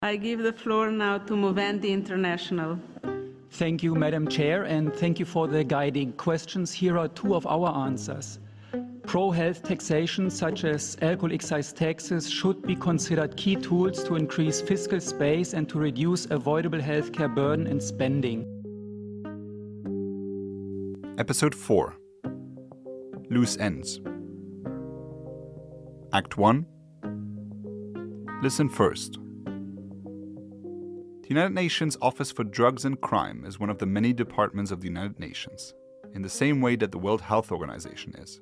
I give the floor now to Movendi International. Thank you, Madam Chair, and thank you for the guiding questions. Here are two of our answers. Pro health taxation, such as alcohol excise taxes, should be considered key tools to increase fiscal space and to reduce avoidable healthcare burden and spending. Episode 4 Loose Ends. Act 1 Listen First. The United Nations Office for Drugs and Crime is one of the many departments of the United Nations, in the same way that the World Health Organization is.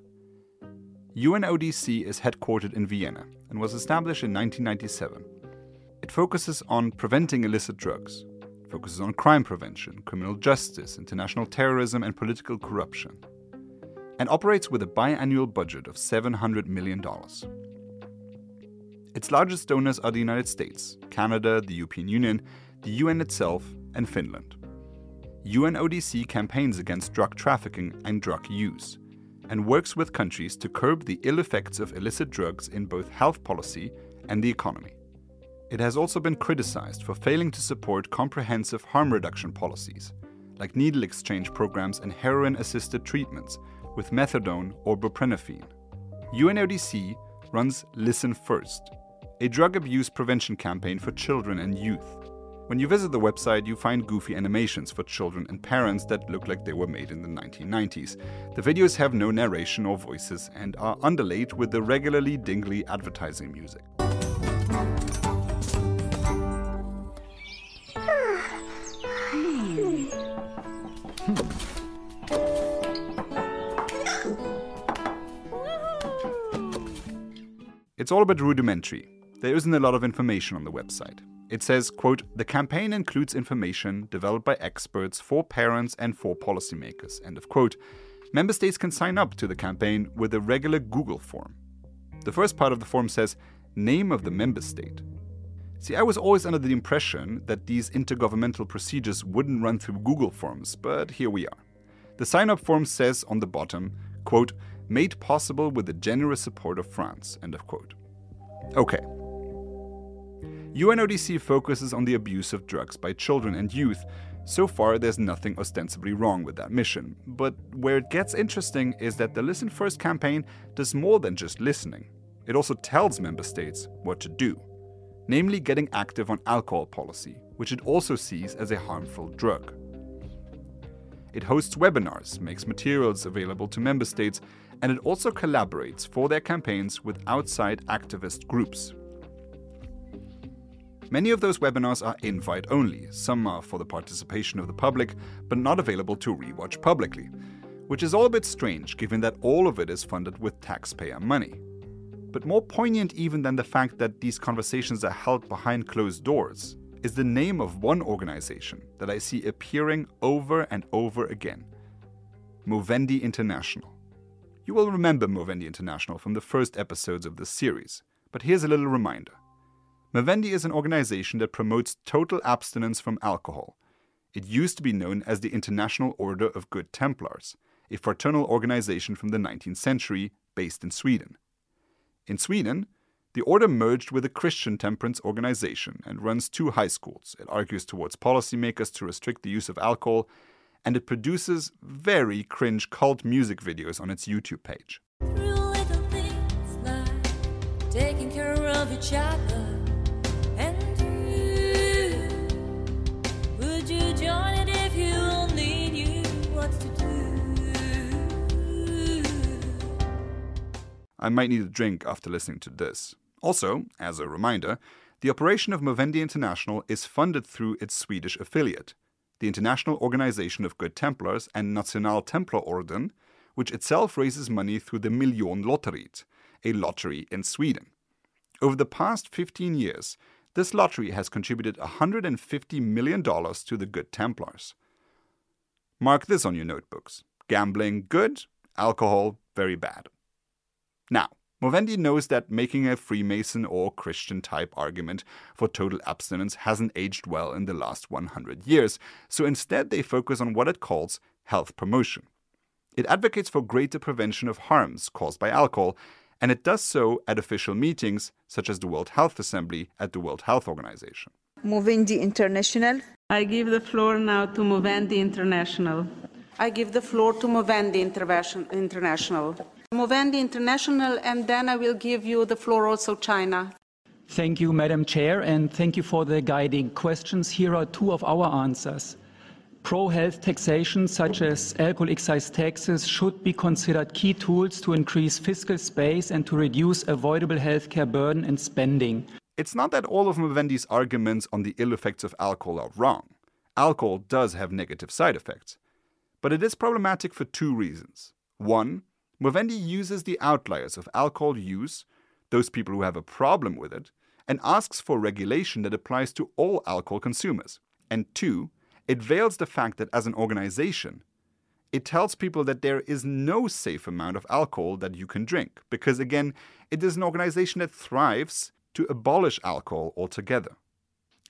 UNODC is headquartered in Vienna and was established in 1997. It focuses on preventing illicit drugs, focuses on crime prevention, criminal justice, international terrorism, and political corruption, and operates with a biannual budget of $700 million. Its largest donors are the United States, Canada, the European Union, the UN itself, and Finland. UNODC campaigns against drug trafficking and drug use and works with countries to curb the ill effects of illicit drugs in both health policy and the economy. It has also been criticized for failing to support comprehensive harm reduction policies, like needle exchange programs and heroin assisted treatments with methadone or buprenorphine. UNODC runs Listen First, a drug abuse prevention campaign for children and youth when you visit the website, you find goofy animations for children and parents that look like they were made in the 1990s. The videos have no narration or voices and are underlaid with the regularly dingly advertising music. It's all a bit rudimentary. There isn't a lot of information on the website. It says, quote, the campaign includes information developed by experts for parents and for policymakers, end of quote. Member states can sign up to the campaign with a regular Google form. The first part of the form says, name of the member state. See, I was always under the impression that these intergovernmental procedures wouldn't run through Google Forms, but here we are. The sign up form says on the bottom, quote, made possible with the generous support of France, end of quote. Okay, UNODC focuses on the abuse of drugs by children and youth. So far, there's nothing ostensibly wrong with that mission. But where it gets interesting is that the Listen First campaign does more than just listening. It also tells member states what to do, namely getting active on alcohol policy, which it also sees as a harmful drug. It hosts webinars, makes materials available to member states, and it also collaborates for their campaigns with outside activist groups, Many of those webinars are invite only, some are for the participation of the public, but not available to rewatch publicly, which is all a bit strange given that all of it is funded with taxpayer money. But more poignant even than the fact that these conversations are held behind closed doors is the name of one organization that I see appearing over and over again Movendi International. You will remember Movendi International from the first episodes of this series, but here's a little reminder. Movendi is an organization that promotes total abstinence from alcohol. It used to be known as the International Order of Good Templars, a fraternal organization from the 19th century based in Sweden. In Sweden, the order merged with a Christian temperance organization and runs two high schools. It argues towards policymakers to restrict the use of alcohol, and it produces very cringe cult music videos on its YouTube page. I might need a drink after listening to this. Also, as a reminder, the operation of Movendi International is funded through its Swedish affiliate, the International Organization of Good Templars and National Templarorden, which itself raises money through the Miljonlotteriet, a lottery in Sweden. Over the past 15 years, this lottery has contributed $150 million to the Good Templars. Mark this on your notebooks gambling good, alcohol very bad. Now, Movendi knows that making a Freemason or Christian type argument for total abstinence hasn't aged well in the last 100 years, so instead they focus on what it calls health promotion. It advocates for greater prevention of harms caused by alcohol, and it does so at official meetings such as the World Health Assembly at the World Health Organization. Movendi International. I give the floor now to Movendi International. I give the floor to Movendi International. Movendi International, and then I will give you the floor also China. Thank you, Madam Chair, and thank you for the guiding questions. Here are two of our answers. Pro-health taxation, such as alcohol excise taxes, should be considered key tools to increase fiscal space and to reduce avoidable healthcare burden and spending. It's not that all of Movendi's arguments on the ill effects of alcohol are wrong. Alcohol does have negative side effects. But it is problematic for two reasons. One, Movendi uses the outliers of alcohol use, those people who have a problem with it, and asks for regulation that applies to all alcohol consumers. And two, it veils the fact that as an organization, it tells people that there is no safe amount of alcohol that you can drink, because again, it is an organization that thrives to abolish alcohol altogether.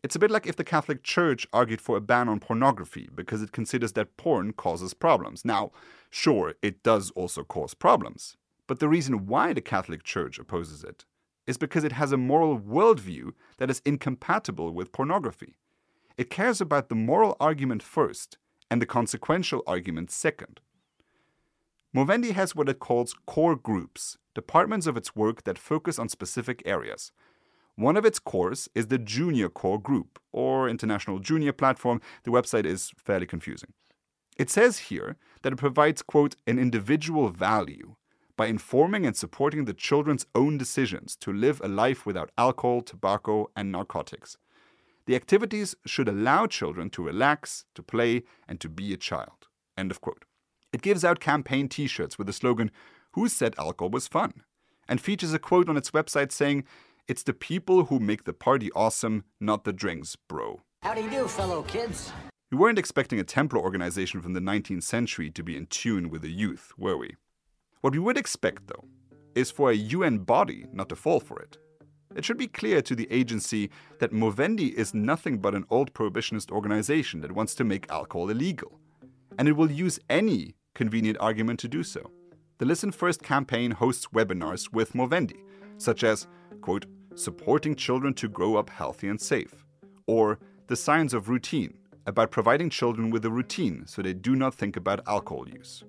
It's a bit like if the Catholic Church argued for a ban on pornography because it considers that porn causes problems. Now, sure, it does also cause problems, but the reason why the Catholic Church opposes it is because it has a moral worldview that is incompatible with pornography. It cares about the moral argument first and the consequential argument second. Movendi has what it calls core groups, departments of its work that focus on specific areas. One of its cores is the Junior Core Group, or International Junior Platform. The website is fairly confusing. It says here that it provides, quote, an individual value by informing and supporting the children's own decisions to live a life without alcohol, tobacco, and narcotics. The activities should allow children to relax, to play, and to be a child. End of quote. It gives out campaign t shirts with the slogan, Who said alcohol was fun? and features a quote on its website saying, It's the people who make the party awesome, not the drinks, bro. How do you do, fellow kids? We weren't expecting a Templar organization from the 19th century to be in tune with the youth, were we? What we would expect, though, is for a UN body not to fall for it. It should be clear to the agency that Movendi is nothing but an old prohibitionist organization that wants to make alcohol illegal. And it will use any convenient argument to do so. The Listen First campaign hosts webinars with Movendi, such as, quote, supporting children to grow up healthy and safe, or the science of routine, about providing children with a routine so they do not think about alcohol use.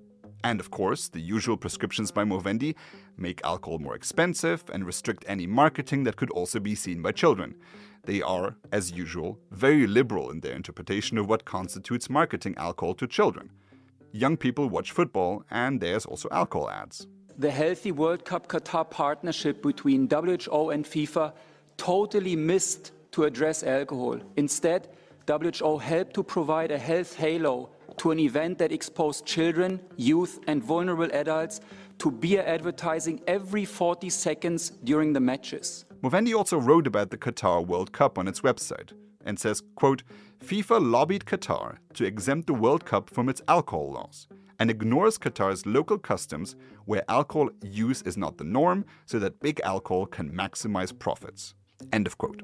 And of course, the usual prescriptions by Movendi make alcohol more expensive and restrict any marketing that could also be seen by children. They are, as usual, very liberal in their interpretation of what constitutes marketing alcohol to children. Young people watch football, and there's also alcohol ads. The Healthy World Cup Qatar partnership between WHO and FIFA totally missed to address alcohol. Instead, WHO helped to provide a health halo to an event that exposed children, youth, and vulnerable adults to beer advertising every 40 seconds during the matches. Movendi also wrote about the Qatar World Cup on its website and says, quote, FIFA lobbied Qatar to exempt the World Cup from its alcohol laws and ignores Qatar's local customs where alcohol use is not the norm so that big alcohol can maximize profits. End of quote.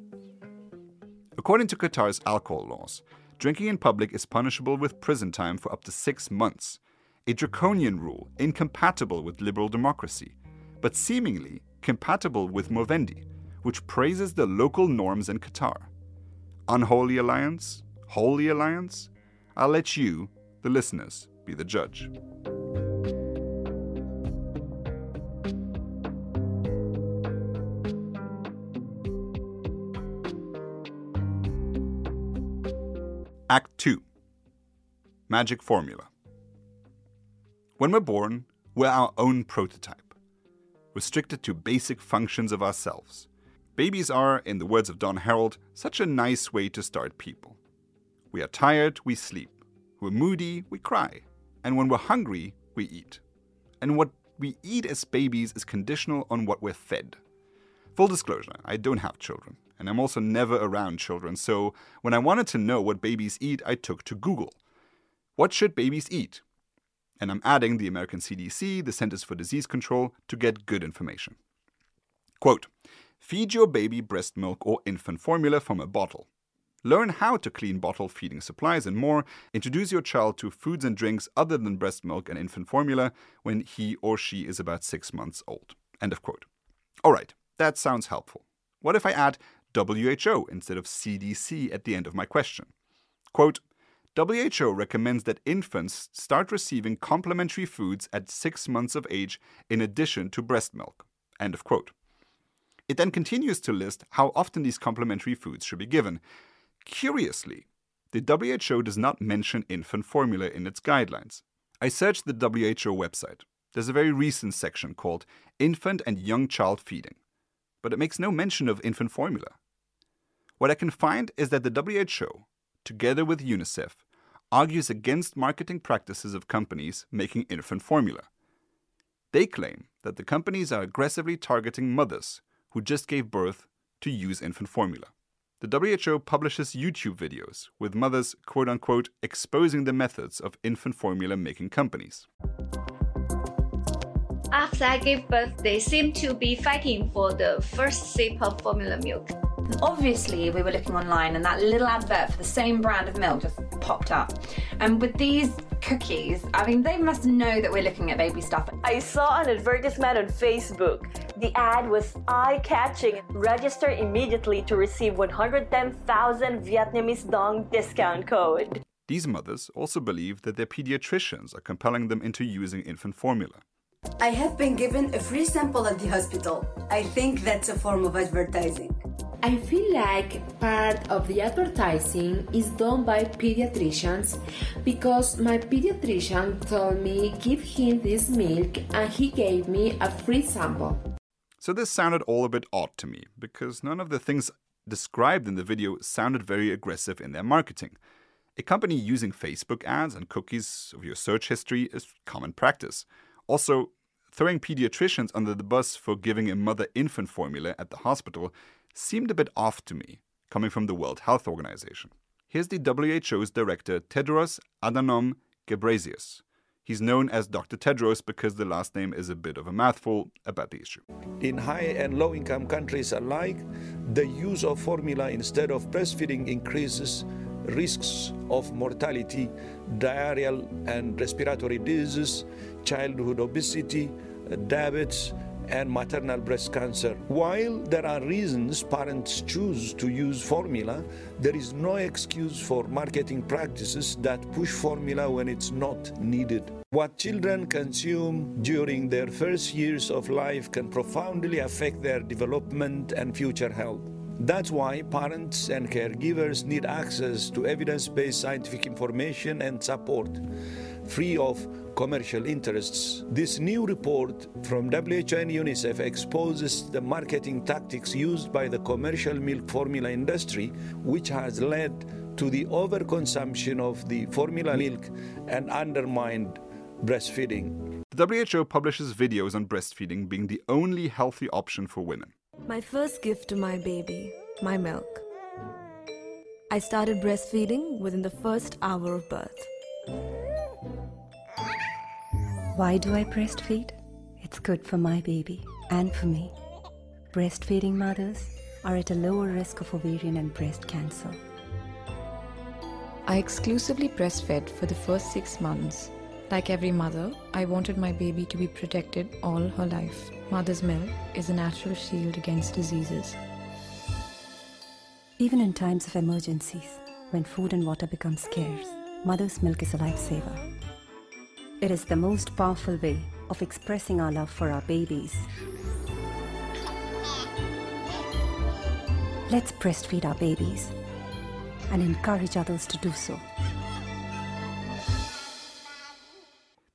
According to Qatar's alcohol laws, drinking in public is punishable with prison time for up to six months, a draconian rule incompatible with liberal democracy, but seemingly compatible with Movendi, which praises the local norms in Qatar. Unholy alliance? Holy alliance? I'll let you, the listeners, be the judge. Act 2 Magic Formula When we're born, we're our own prototype, restricted to basic functions of ourselves. Babies are, in the words of Don Herold, such a nice way to start people. We are tired, we sleep. We're moody, we cry. And when we're hungry, we eat. And what we eat as babies is conditional on what we're fed. Full disclosure, I don't have children and I'm also never around children, so when I wanted to know what babies eat, I took to Google. What should babies eat? And I'm adding the American CDC, the Centers for Disease Control, to get good information. Quote Feed your baby breast milk or infant formula from a bottle. Learn how to clean bottle feeding supplies and more. Introduce your child to foods and drinks other than breast milk and infant formula when he or she is about six months old. End of quote. All right, that sounds helpful. What if I add WHO instead of CDC at the end of my question. Quote, WHO recommends that infants start receiving complementary foods at six months of age in addition to breast milk. End of quote. It then continues to list how often these complementary foods should be given. Curiously, the WHO does not mention infant formula in its guidelines. I searched the WHO website. There's a very recent section called Infant and Young Child Feeding, but it makes no mention of infant formula. What I can find is that the WHO, together with UNICEF, argues against marketing practices of companies making infant formula. They claim that the companies are aggressively targeting mothers who just gave birth to use infant formula. The WHO publishes YouTube videos with mothers, quote unquote, exposing the methods of infant formula making companies. After I gave birth, they seem to be fighting for the first sip of formula milk. Obviously, we were looking online and that little advert for the same brand of milk just popped up. And with these cookies, I mean, they must know that we're looking at baby stuff. I saw an advertisement on Facebook. The ad was eye catching. Register immediately to receive 110,000 Vietnamese dong discount code. These mothers also believe that their pediatricians are compelling them into using infant formula. I have been given a free sample at the hospital. I think that's a form of advertising. I feel like part of the advertising is done by pediatricians because my pediatrician told me give him this milk and he gave me a free sample. So this sounded all a bit odd to me because none of the things described in the video sounded very aggressive in their marketing. A company using Facebook ads and cookies of your search history is common practice. Also, throwing pediatricians under the bus for giving a mother infant formula at the hospital seemed a bit off to me, coming from the World Health Organization. Here's the WHO's director, Tedros Adhanom Ghebreyesus. He's known as Dr. Tedros because the last name is a bit of a mouthful about the issue. In high and low income countries alike, the use of formula instead of breastfeeding increases risks of mortality, diarrheal and respiratory diseases, childhood obesity, diabetes, and maternal breast cancer. While there are reasons parents choose to use formula, there is no excuse for marketing practices that push formula when it's not needed. What children consume during their first years of life can profoundly affect their development and future health. That's why parents and caregivers need access to evidence based scientific information and support, free of commercial interests. This new report from WHO and UNICEF exposes the marketing tactics used by the commercial milk formula industry, which has led to the overconsumption of the formula milk and undermined breastfeeding. The WHO publishes videos on breastfeeding being the only healthy option for women. My first gift to my baby, my milk. I started breastfeeding within the first hour of birth. Why do I breastfeed? It's good for my baby and for me. Breastfeeding mothers are at a lower risk of ovarian and breast cancer. I exclusively breastfed for the first six months. Like every mother, I wanted my baby to be protected all her life. Mother's milk is a natural shield against diseases. Even in times of emergencies, when food and water become scarce, mother's milk is a lifesaver. It is the most powerful way of expressing our love for our babies. Let's breastfeed our babies and encourage others to do so.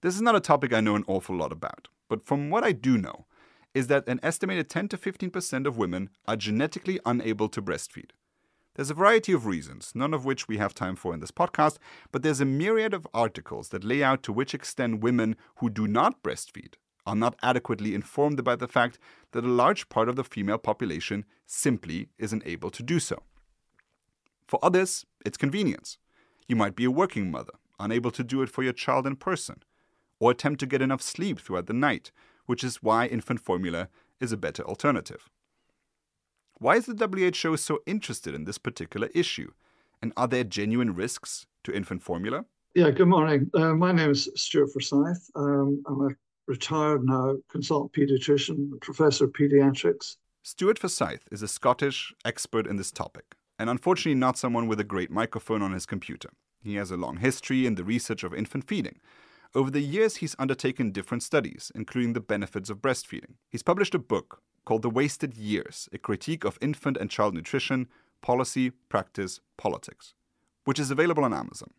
This is not a topic I know an awful lot about, but from what I do know, is that an estimated 10 to 15% of women are genetically unable to breastfeed. There's a variety of reasons, none of which we have time for in this podcast, but there's a myriad of articles that lay out to which extent women who do not breastfeed are not adequately informed about the fact that a large part of the female population simply isn't able to do so. For others, it's convenience. You might be a working mother, unable to do it for your child in person, or attempt to get enough sleep throughout the night, which is why infant formula is a better alternative. Why is the WHO so interested in this particular issue? And are there genuine risks to infant formula? Yeah, good morning. Uh, my name is Stuart Forsyth. Um, I'm a retired now consultant pediatrician, professor of pediatrics. Stuart Forsyth is a Scottish expert in this topic, and unfortunately not someone with a great microphone on his computer. He has a long history in the research of infant feeding. Over the years, he's undertaken different studies, including the benefits of breastfeeding. He's published a book called The Wasted Years A Critique of Infant and Child Nutrition, Policy, Practice, Politics, which is available on Amazon.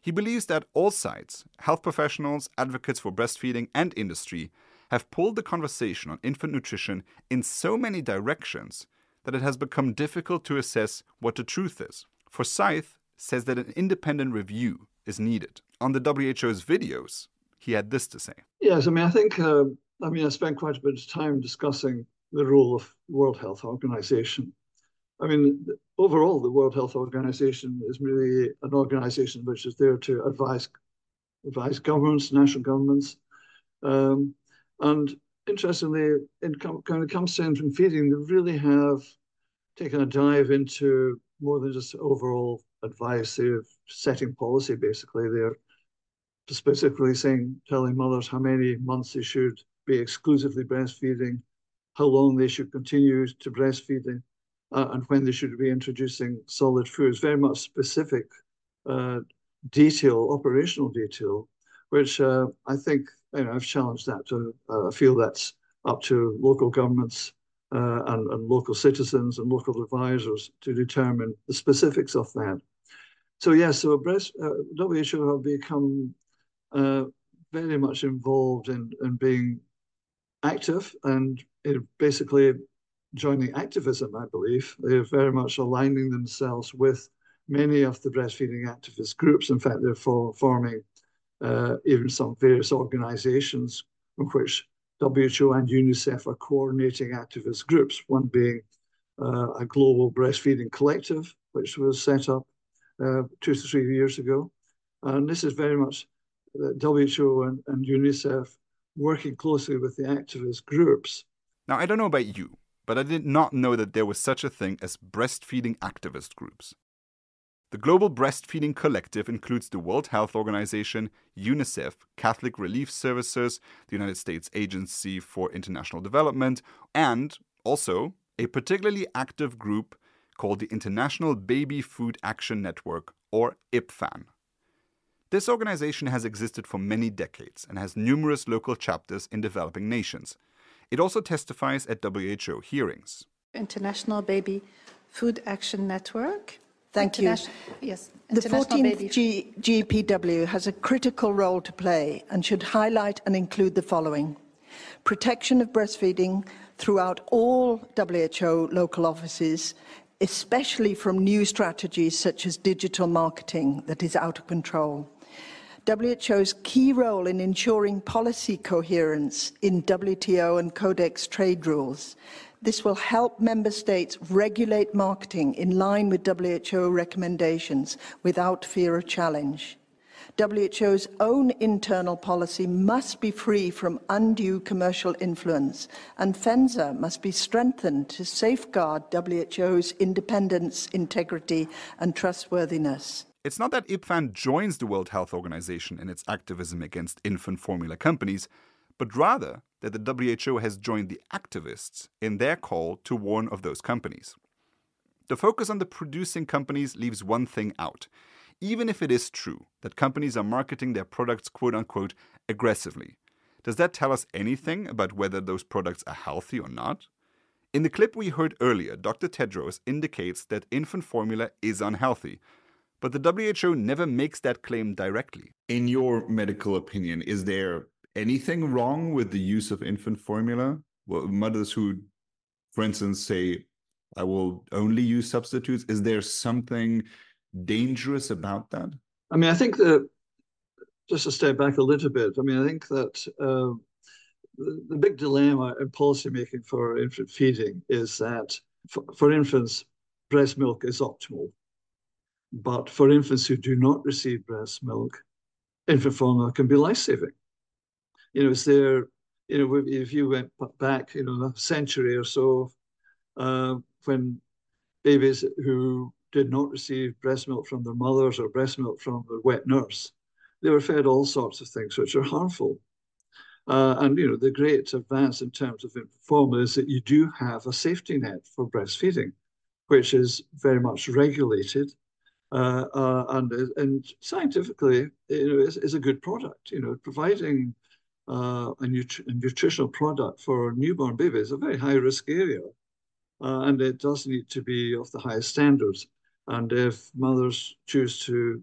He believes that all sides, health professionals, advocates for breastfeeding, and industry, have pulled the conversation on infant nutrition in so many directions that it has become difficult to assess what the truth is. Forsyth says that an independent review is needed. On the WHO's videos, he had this to say. Yes, I mean, I think, uh, I mean, I spent quite a bit of time discussing the role of World Health Organization. I mean, overall, the World Health Organization is really an organization which is there to advise, advise governments, national governments, um, and interestingly, in, it comes to infant feeding, they really have taken a dive into more than just overall advice. They're setting policy, basically. They're specifically saying, telling mothers how many months they should be exclusively breastfeeding, how long they should continue to breastfeeding, uh, and when they should be introducing solid foods. Very much specific uh, detail, operational detail, which uh, I think you know, I've challenged that to uh, feel that's up to local governments uh, and, and, local citizens and local advisors to determine the specifics of that. So yes, so breast, uh, WHO have become uh, very much involved in, in being active and basically joining activism, I believe. They're very much aligning themselves with many of the breastfeeding activist groups. In fact, they're for, forming uh, even some various organizations in which WHO and UNICEF are coordinating activist groups, one being uh, a global breastfeeding collective, which was set up uh, two to three years ago. And this is very much WHO and, and UNICEF working closely with the activist groups. Now, I don't know about you, but I did not know that there was such a thing as breastfeeding activist groups. The Global Breastfeeding Collective includes the World Health Organization, UNICEF, Catholic Relief Services, the United States Agency for International Development, and also a particularly active group called the International Baby Food Action Network, or IBFAN. This organization has existed for many decades and has numerous local chapters in developing nations. It also testifies at WHO hearings. International Baby Food Action Network Thank you. Yes. The 14th G- GPW has a critical role to play and should highlight and include the following protection of breastfeeding throughout all WHO local offices, especially from new strategies such as digital marketing that is out of control. WHO's key role in ensuring policy coherence in WTO and Codex trade rules this will help member states regulate marketing in line with WHO recommendations without fear of challenge. WHO's own internal policy must be free from undue commercial influence, and FENSA must be strengthened to safeguard WHO's independence, integrity, and trustworthiness. It's not that IBFAN joins the World Health Organization in its activism against infant formula companies, but rather that the WHO has joined the activists in their call to warn of those companies. The focus on the producing companies leaves one thing out. Even if it is true that companies are marketing their products quote unquote aggressively, does that tell us anything about whether those products are healthy or not? In the clip we heard earlier, Dr. Tedros indicates that infant formula is unhealthy, but the WHO never makes that claim directly. In your medical opinion, is there anything wrong with the use of infant formula? Well, mothers who, for instance, say, I will only use substitutes, is there something dangerous about that? I mean, I think that, just to step back a little bit, I mean, I think that uh, the, the, big dilemma in policymaking for infant feeding is that for, for infants, breast milk is optimal. But for infants who do not receive breast milk, infant formula can be life saving you know, is there, you know, if you went back, you know, a century or so, uh, when babies who did not receive breast milk from their mothers or breast milk from their wet nurse, they were fed all sorts of things which are harmful. Uh, and you know the great advance in terms of infant formula is that you do have a safety net for breastfeeding, which is very much regulated, uh, uh, and and scientifically you know is, is a good product. You know, providing uh, a, a, nutritional product for newborn babies is a very high risk area, uh, and it does need to be of the highest standards. And if mothers choose to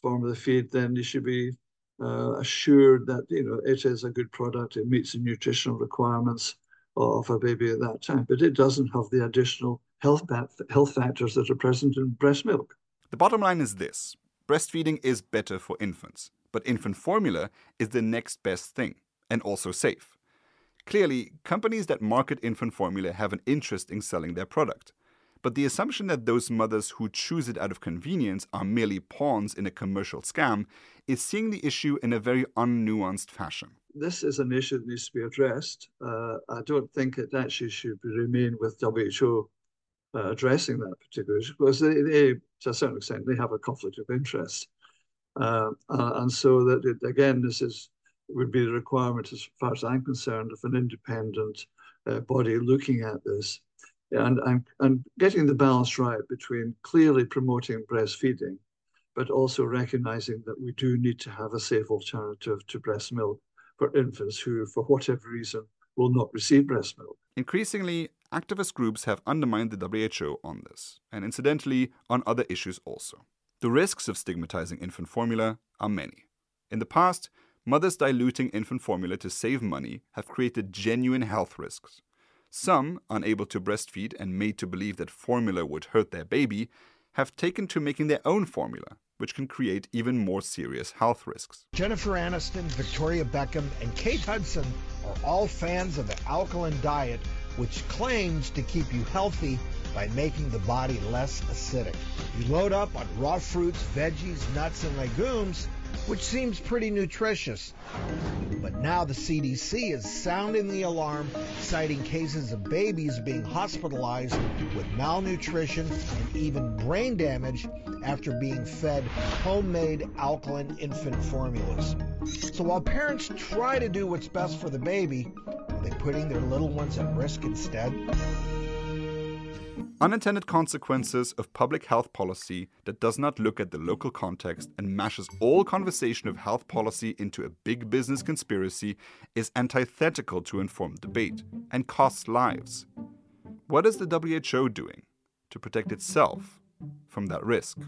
formula feed, then they should be uh, assured that you know it is a good product, it meets the nutritional requirements of a baby at that time, but it doesn't have the additional health health factors that are present in breast milk. The bottom line is this: breastfeeding is better for infants, but infant formula is the next best thing and also safe. Clearly, companies that market infant formula have an interest in selling their product. But the assumption that those mothers who choose it out of convenience are merely pawns in a commercial scam is seeing the issue in a very unnuanced fashion. This is an issue that needs to be addressed. Uh, I don't think it actually should remain with WHO uh, addressing that particular issue because they, they, to a certain extent, they have a conflict of interest. Uh, and so that it, again, this is would be the requirement, as far as I'm concerned, of an independent uh, body looking at this and, and, and getting the balance right between clearly promoting breastfeeding, but also recognizing that we do need to have a safe alternative to breast milk for infants who, for whatever reason, will not receive breast milk. Increasingly, activist groups have undermined the WHO on this, and incidentally, on other issues also. The risks of stigmatizing infant formula are many. In the past, mothers diluting infant formula to save money have created genuine health risks. Some, unable to breastfeed and made to believe that formula would hurt their baby, have taken to making their own formula, which can create even more serious health risks. Jennifer Aniston, Victoria Beckham, and Kate Hudson are all fans of the alkaline diet, which claims to keep you healthy by making the body less acidic. You load up on raw fruits, veggies, nuts, and legumes which seems pretty nutritious. But now the CDC is sounding the alarm, citing cases of babies being hospitalized with malnutrition and even brain damage after being fed homemade alkaline infant formulas. So while parents try to do what's best for the baby, they putting their little ones at risk instead? Unintended consequences of public health policy that does not look at the local context and mashes all conversation of health policy into a big business conspiracy is antithetical to informed debate and costs lives. What is the WHO doing to protect itself from that risk?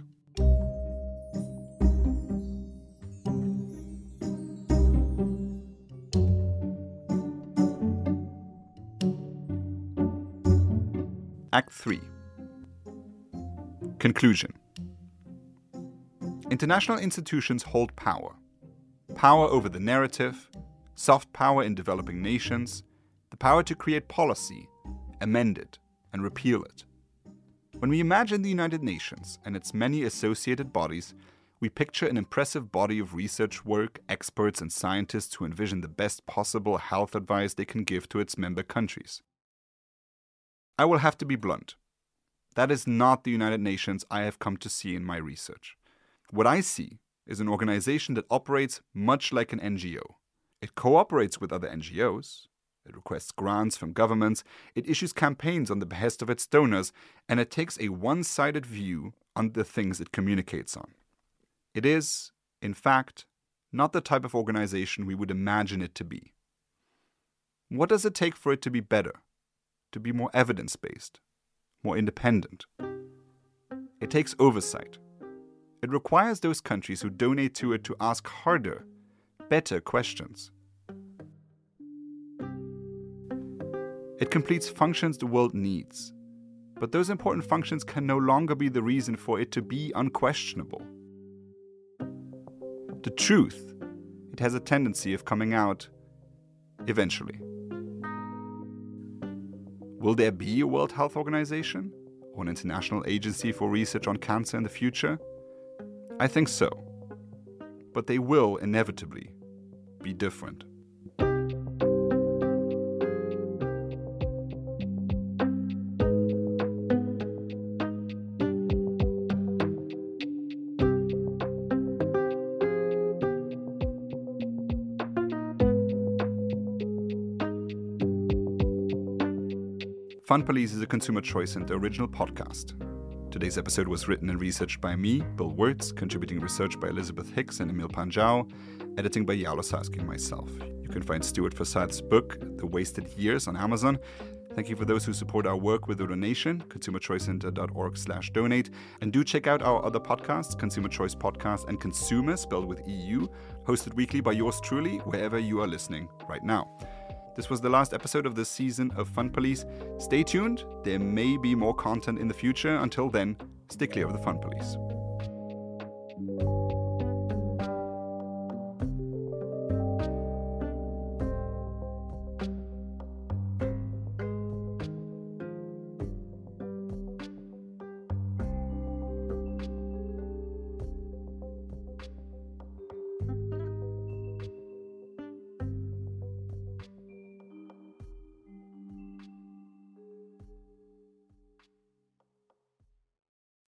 Act 3 Conclusion International institutions hold power power over the narrative, soft power in developing nations, the power to create policy, amend it, and repeal it. When we imagine the United Nations and its many associated bodies, we picture an impressive body of research work, experts, and scientists who envision the best possible health advice they can give to its member countries. I will have to be blunt. That is not the United Nations I have come to see in my research. What I see is an organization that operates much like an NGO. It cooperates with other NGOs, it requests grants from governments, it issues campaigns on the behest of its donors, and it takes a one sided view on the things it communicates on. It is, in fact, not the type of organization we would imagine it to be. What does it take for it to be better? To be more evidence based, more independent. It takes oversight. It requires those countries who donate to it to ask harder, better questions. It completes functions the world needs, but those important functions can no longer be the reason for it to be unquestionable. The truth, it has a tendency of coming out eventually. Will there be a World Health Organization or an international agency for research on cancer in the future? I think so. But they will inevitably be different. Fun Police is a Consumer Choice Center original podcast. Today's episode was written and researched by me, Bill Wirtz, contributing research by Elizabeth Hicks and Emil Panzaru, editing by Yaël Ossowski and myself. You can find Stuart Forsyth's book, The Wasted Years, on Amazon. Thank you for those who support our work with a donation, consumerchoicecenter.org slash donate. And do check out our other podcasts, Consumer Choice Podcast and Consumer, spelled with EU, hosted weekly by yours truly, wherever you are listening right now. This was the last episode of this season of Fun Police. Stay tuned, there may be more content in the future. Until then, stay clear of the Fun Police.